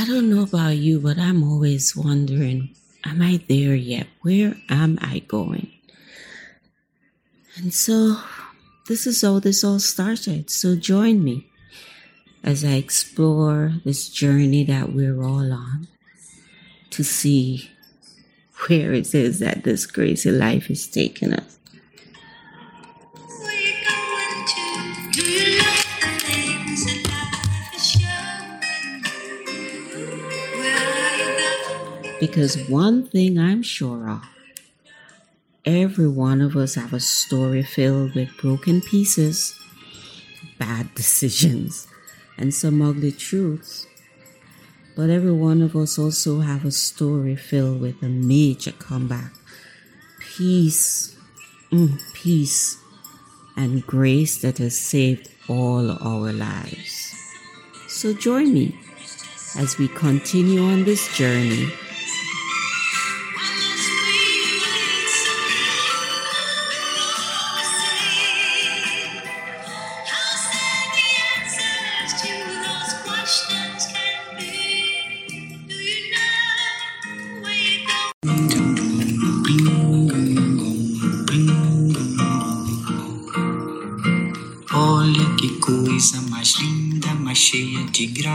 I don't know about you, but I'm always wondering am I there yet? Where am I going? And so this is how this all started. So join me as I explore this journey that we're all on to see where it is that this crazy life is taking us. Because one thing I'm sure of, every one of us have a story filled with broken pieces, bad decisions, and some ugly truths. But every one of us also have a story filled with a major comeback. Peace, mm, peace, and grace that has saved all our lives. So join me as we continue on this journey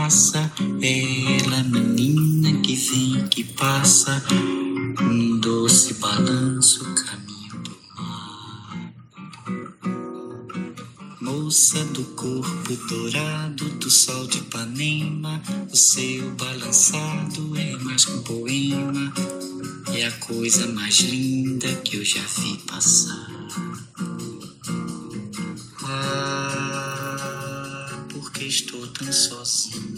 graça. É ela, menina que vem, que passa, um doce balanço, caminho do mar. Moça do corpo dourado do sol de Ipanema, o seu balançado é mais que um poema. É a coisa mais linda que eu já vi passar. estou tão sozinho.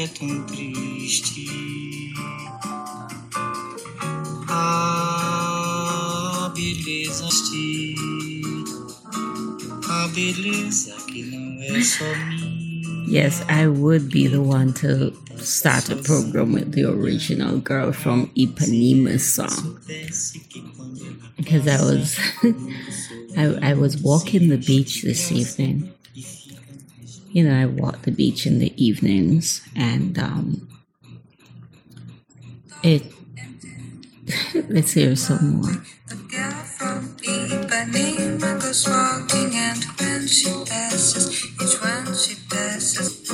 É tão triste. Ah, beleza, a beleza que não é só minha. Yes, I would be the one to start a program with the original girl from Ipanema's song. Because I was I, I was walking the beach this evening. You know, I walk the beach in the evenings and um it let's hear some more. Ipanema goes walking and when she passes, each one she passes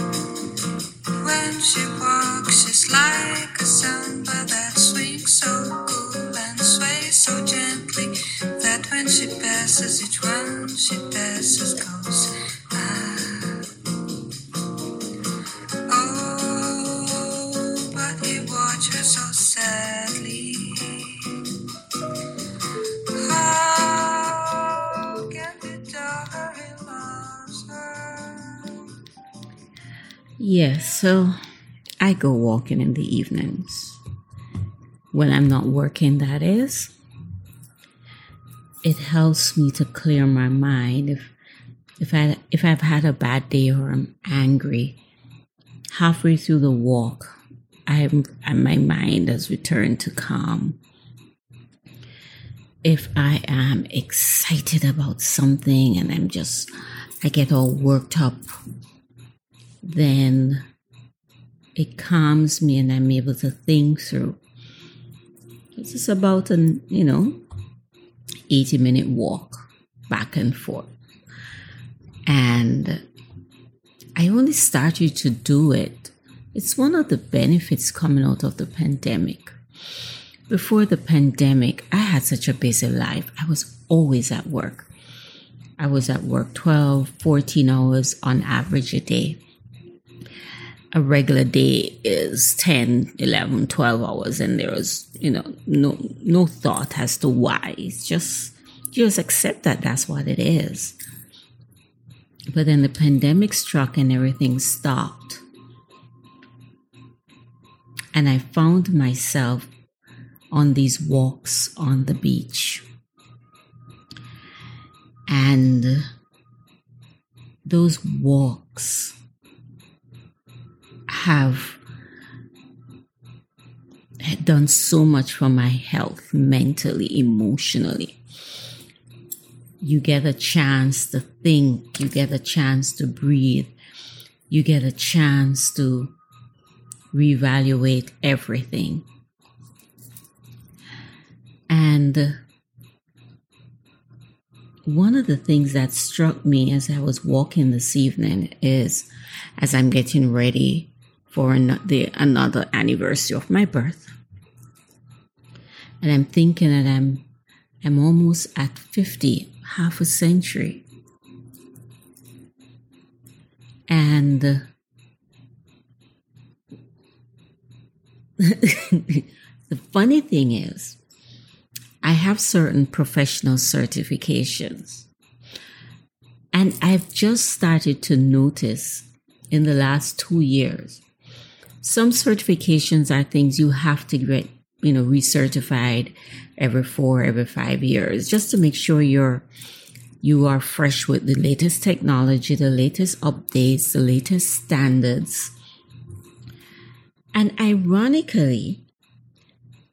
when she walks, she's like a samba that swings so cool and sways so gently that when she passes, each one she passes goes. Ah. So sadly. Yes, so I go walking in the evenings. When I'm not working, that is. It helps me to clear my mind if if I if I've had a bad day or I'm angry. Halfway through the walk, I'm my mind has returned to calm. If I am excited about something and I'm just I get all worked up, then it calms me and I'm able to think through. This is about an, you know, 80 minute walk back and forth. And I only started to do it. It's one of the benefits coming out of the pandemic. Before the pandemic, I had such a busy life. I was always at work. I was at work 12, 14 hours on average a day a regular day is 10 11 12 hours and there is you know no no thought as to why it's just just accept that that's what it is but then the pandemic struck and everything stopped and i found myself on these walks on the beach and those walks have done so much for my health mentally, emotionally. You get a chance to think, you get a chance to breathe, you get a chance to reevaluate everything. And one of the things that struck me as I was walking this evening is as I'm getting ready for an- the, another anniversary of my birth. And I'm thinking that I'm I'm almost at 50, half a century. And uh, the funny thing is, I have certain professional certifications. And I've just started to notice in the last two years. Some certifications are things you have to get, you know, recertified every four, every five years, just to make sure you're you are fresh with the latest technology, the latest updates, the latest standards. And ironically,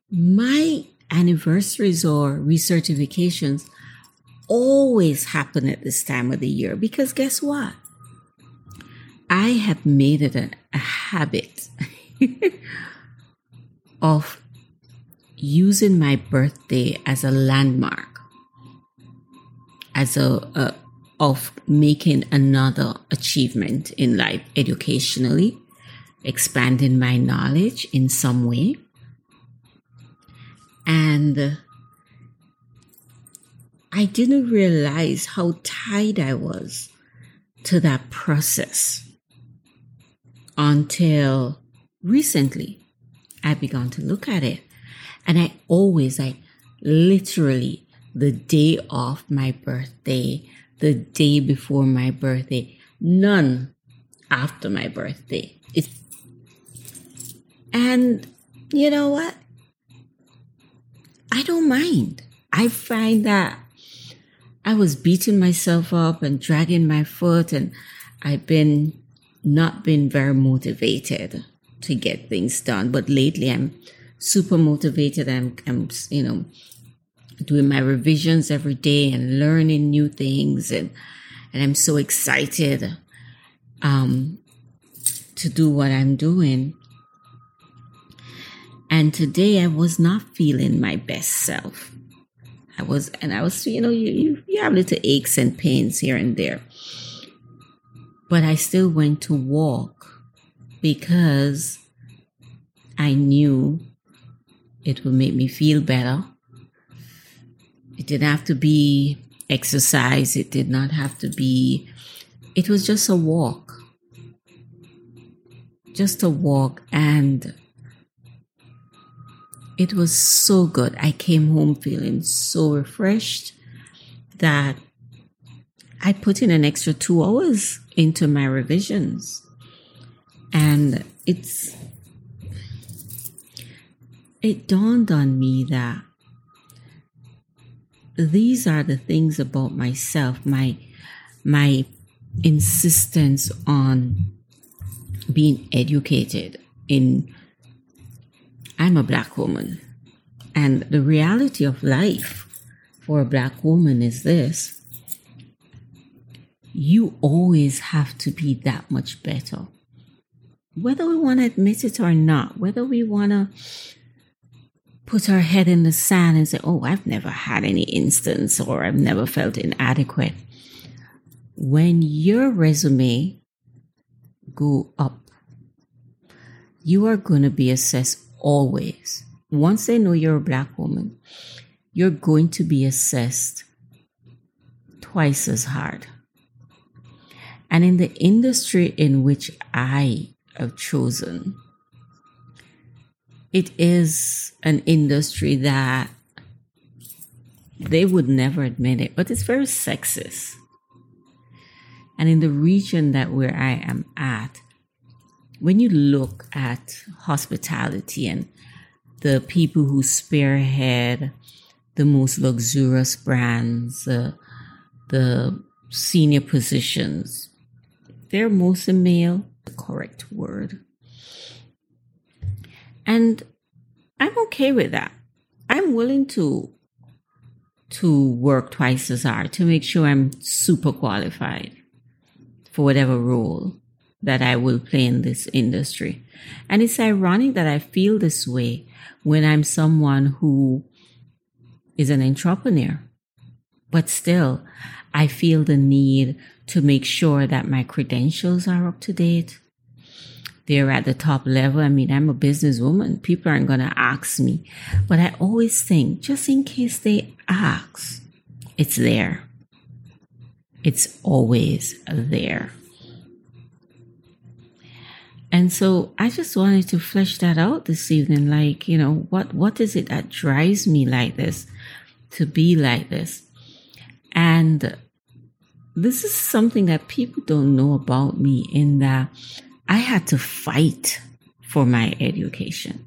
my anniversaries or recertifications always happen at this time of the year because guess what? I have made it a, a habit of using my birthday as a landmark, as a, a of making another achievement in life educationally, expanding my knowledge in some way. And I didn't realize how tied I was to that process until recently I began to look at it. And I always, like, literally, the day of my birthday, the day before my birthday, none after my birthday. It's, and you know what? I don't mind. I find that I was beating myself up and dragging my foot and I've been not been very motivated to get things done. But lately I'm super motivated. I'm, I'm, you know, doing my revisions every day and learning new things. And, and I'm so excited, um, to do what I'm doing. And today I was not feeling my best self. I was, and I was, you know, you, you, you have little aches and pains here and there. But I still went to walk because I knew it would make me feel better. It didn't have to be exercise. It did not have to be, it was just a walk. Just a walk. And it was so good. I came home feeling so refreshed that I put in an extra two hours into my revisions. And it's, it dawned on me that these are the things about myself, my, my insistence on being educated in, I'm a black woman. And the reality of life for a black woman is this you always have to be that much better. Whether we want to admit it or not, whether we want to put our head in the sand and say, oh, I've never had any instance or I've never felt inadequate. When your resume go up, you are going to be assessed always. Once they know you're a black woman, you're going to be assessed twice as hard. And in the industry in which I have chosen, it is an industry that they would never admit it, but it's very sexist. And in the region that where I am at, when you look at hospitality and the people who spearhead the most luxurious brands, uh, the senior positions, they're mostly male, the correct word. And I'm okay with that. I'm willing to to work twice as hard to make sure I'm super qualified for whatever role that I will play in this industry. And it's ironic that I feel this way when I'm someone who is an entrepreneur. But still, I feel the need to make sure that my credentials are up to date. They're at the top level. I mean, I'm a businesswoman. People aren't going to ask me. But I always think, just in case they ask, it's there. It's always there. And so I just wanted to flesh that out this evening. Like, you know, what, what is it that drives me like this to be like this? And this is something that people don't know about me in that I had to fight for my education.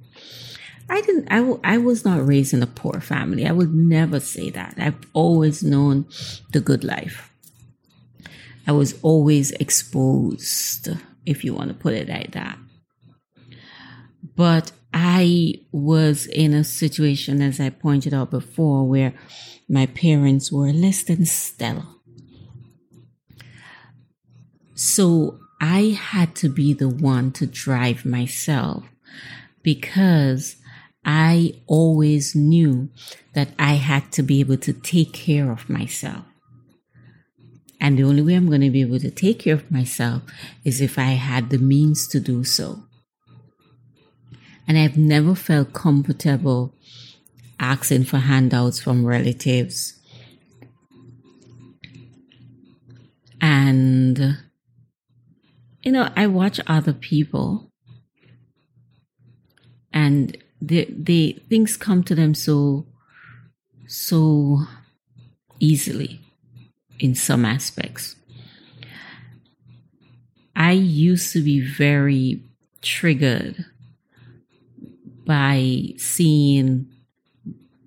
I didn't, I, w- I was not raised in a poor family. I would never say that. I've always known the good life. I was always exposed, if you want to put it like that. But I was in a situation, as I pointed out before, where my parents were less than stellar. So I had to be the one to drive myself because I always knew that I had to be able to take care of myself. And the only way I'm going to be able to take care of myself is if I had the means to do so. And I've never felt comfortable asking for handouts from relatives. And, you know, I watch other people and they, they, things come to them so, so easily in some aspects. I used to be very triggered by seeing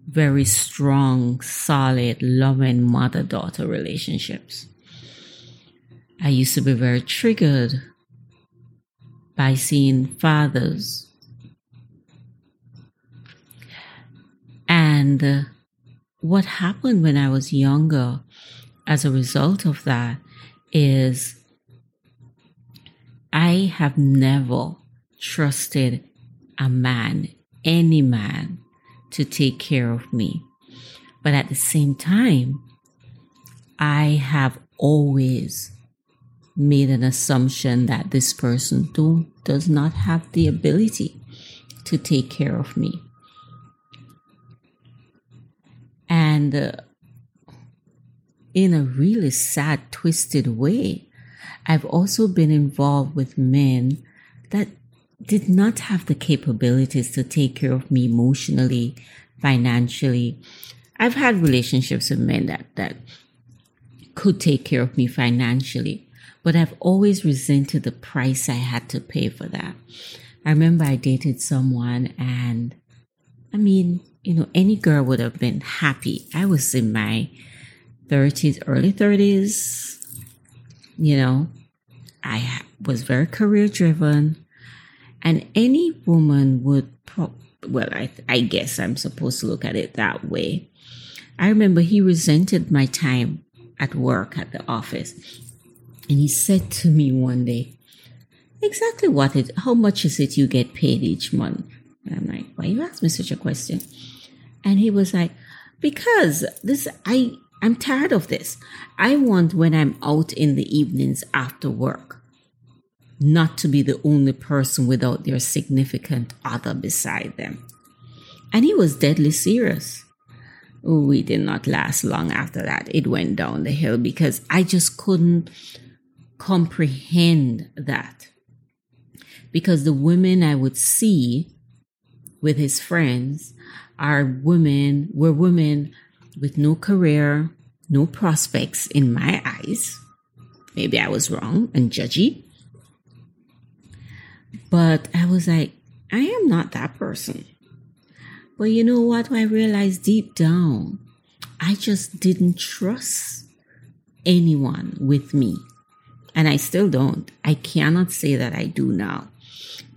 very strong, solid, loving mother daughter relationships. I used to be very triggered by seeing fathers. And uh, what happened when I was younger as a result of that is I have never trusted a man, any man, to take care of me. But at the same time, I have always made an assumption that this person do, does not have the ability to take care of me. And uh, in a really sad, twisted way, I've also been involved with men that did not have the capabilities to take care of me emotionally, financially. I've had relationships with men that, that could take care of me financially, but I've always resented the price I had to pay for that. I remember I dated someone and I mean, you know, any girl would have been happy. I was in my 30s, early 30s. You know, I was very career driven, and any woman would, pro- well, I, I guess I'm supposed to look at it that way. I remember he resented my time at work at the office, and he said to me one day, Exactly what it, how much is it you get paid each month? And I'm like, why you ask me such a question? And he was like, because this, I, I'm tired of this. I want when I'm out in the evenings after work not to be the only person without their significant other beside them. And he was deadly serious. We did not last long after that. It went down the hill because I just couldn't comprehend that. Because the women I would see with his friends are women, were women with no career, no prospects in my eyes. Maybe I was wrong and judgy. But I was like, I am not that person. But you know what? I realized deep down, I just didn't trust anyone with me. And I still don't. I cannot say that I do now.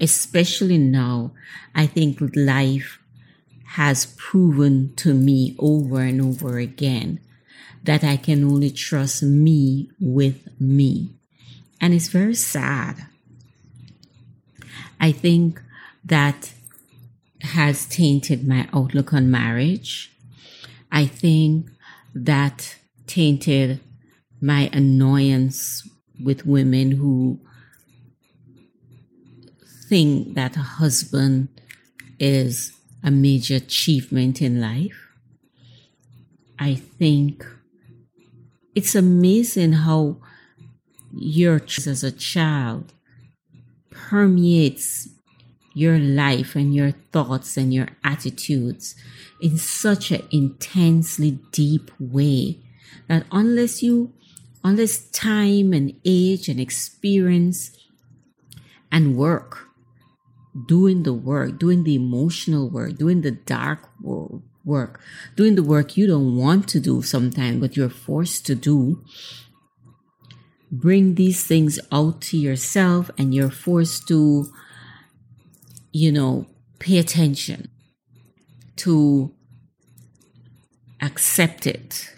Especially now, I think life has proven to me over and over again that I can only trust me with me. And it's very sad. I think that has tainted my outlook on marriage. I think that tainted my annoyance with women who think that a husband is a major achievement in life. I think it's amazing how your as a child permeates your life and your thoughts and your attitudes in such an intensely deep way that unless you unless time and age and experience and work doing the work doing the emotional work doing the dark work doing the work you don't want to do sometimes but you're forced to do bring these things out to yourself and you're forced to you know, pay attention, to accept it.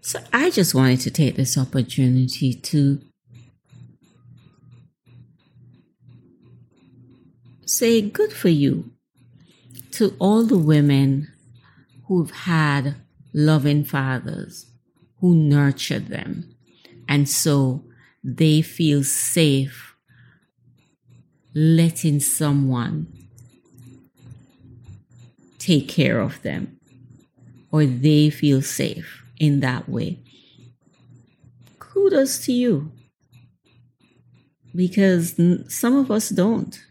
So I just wanted to take this opportunity to say good for you to all the women who've had loving fathers who nurtured them. And so they feel safe letting someone take care of them or they feel safe in that way. Kudos to you because some of us don't.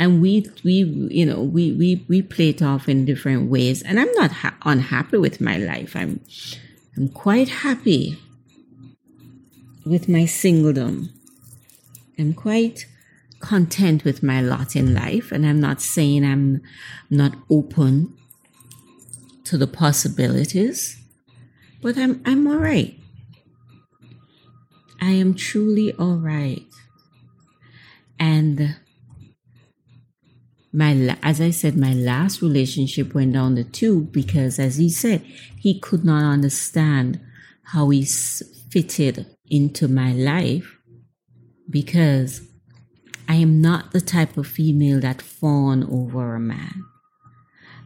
And we, we, you know, we, we, we play it off in different ways. And I'm not ha- unhappy with my life. I'm, I'm quite happy with my singledom. I'm quite content with my lot in life. And I'm not saying I'm not open to the possibilities, but I'm, I'm all right. I am truly all right. And my as I said, my last relationship went down the tube because, as he said, he could not understand how he fitted into my life because I am not the type of female that fawn over a man.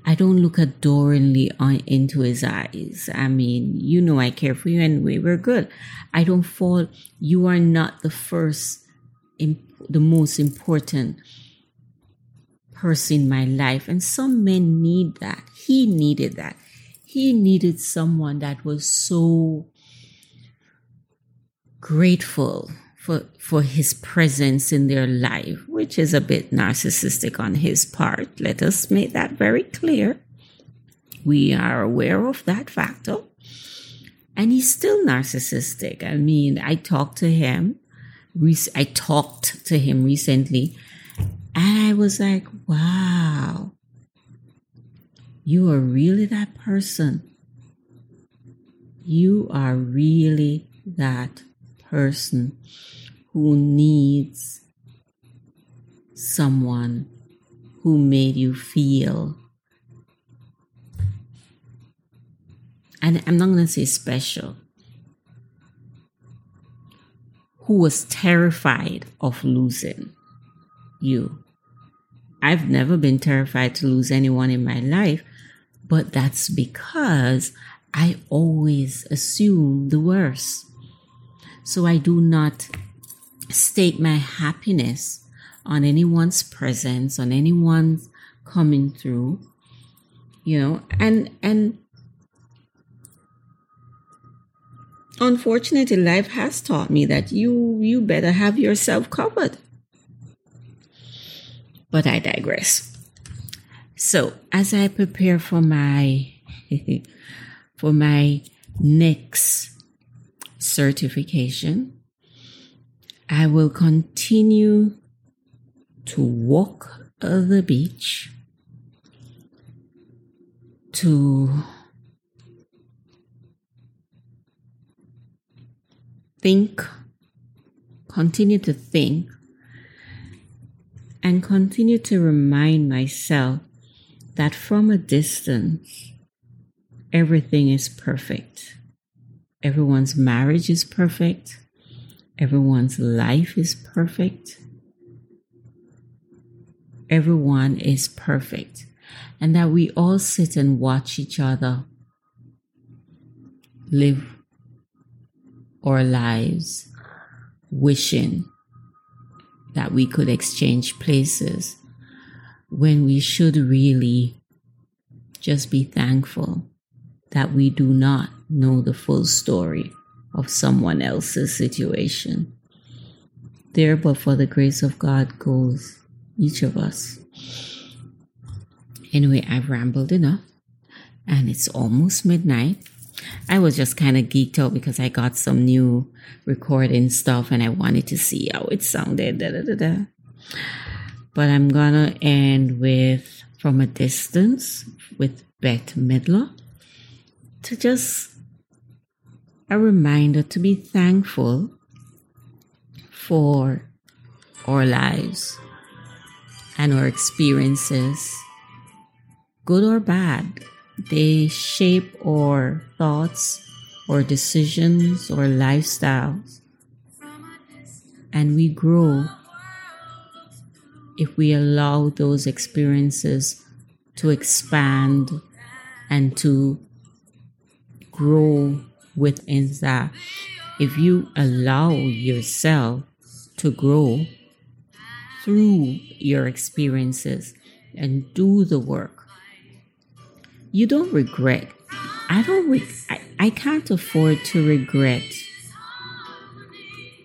I don't look adoringly on, into his eyes. I mean, you know, I care for you anyway. We're good. I don't fall. You are not the first, imp- the most important person in my life. And some men need that. He needed that. He needed someone that was so grateful for, for his presence in their life, which is a bit narcissistic on his part. Let us make that very clear. We are aware of that factor. And he's still narcissistic. I mean, I talked to him, I talked to him recently, was like, wow, you are really that person. You are really that person who needs someone who made you feel. And I'm not going to say special, who was terrified of losing you. I've never been terrified to lose anyone in my life, but that's because I always assume the worst. So I do not stake my happiness on anyone's presence, on anyone's coming through, you know, and, and, unfortunately life has taught me that you you better have yourself covered but i digress. So as i prepare for my for my next certification I will continue to walk the beach, to think, continue to think, and continue to remind myself that from a distance, everything is perfect. Everyone's marriage is perfect. Everyone's life is perfect. Everyone is perfect. And that we all sit and watch each other live our lives wishing that we could exchange places when we should really just be thankful that we do not know the full story of someone else's situation. There, but for the grace of God, goes each of us. Anyway, I've rambled enough, and it's almost midnight. I was just kind of geeked out because I got some new recording stuff and I wanted to see how it sounded. Da, da, da. But I'm gonna end with From a Distance with Bette Midler to just a reminder to be thankful for our lives and our experiences, good or bad. They shape our thoughts, or decisions, or lifestyles. And we grow if we allow those experiences to expand and to grow within that. If you allow yourself to grow through your experiences and do the work, you don't regret. I don't. Re- I, I can't afford to regret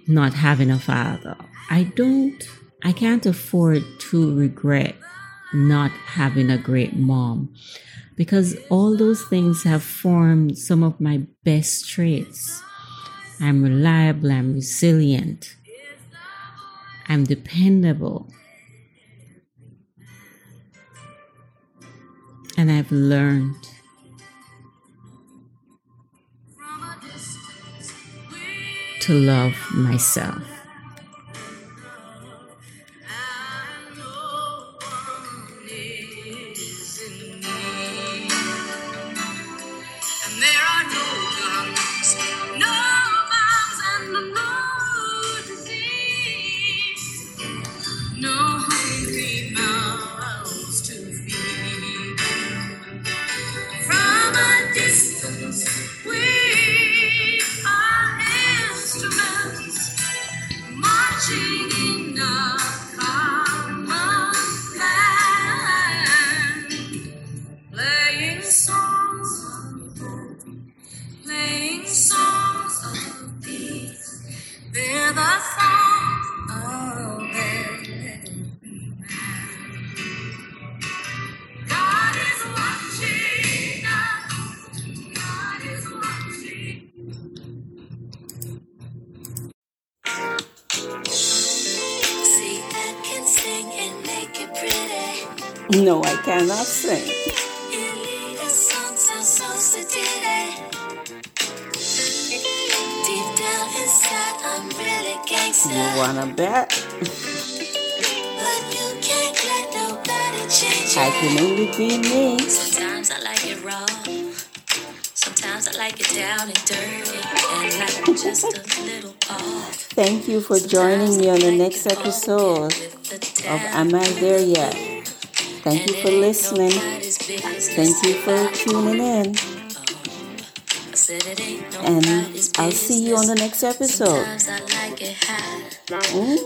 not having a father. I don't. I can't afford to regret not having a great mom because all those things have formed some of my best traits. I'm reliable, I'm resilient, I'm dependable. And I've learned to love myself. No, I cannot sing. You wanna bet? I can only be me. Sometimes I like it raw. Sometimes I like it down and dirty. And like just a little off. Thank you for joining me on the next episode of Am I There Yet? Thank you for listening. Thank you for tuning in. And I'll see you on the next episode. Mm.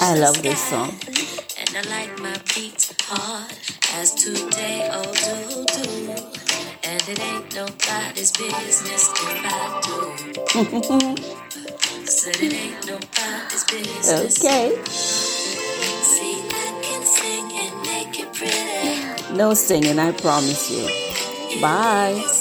I love this song. And I like my beats hard as today, oh do do. And it ain't nobody's business if I do. I said it ain't nobody's business. Okay. No singing, I promise you. Bye.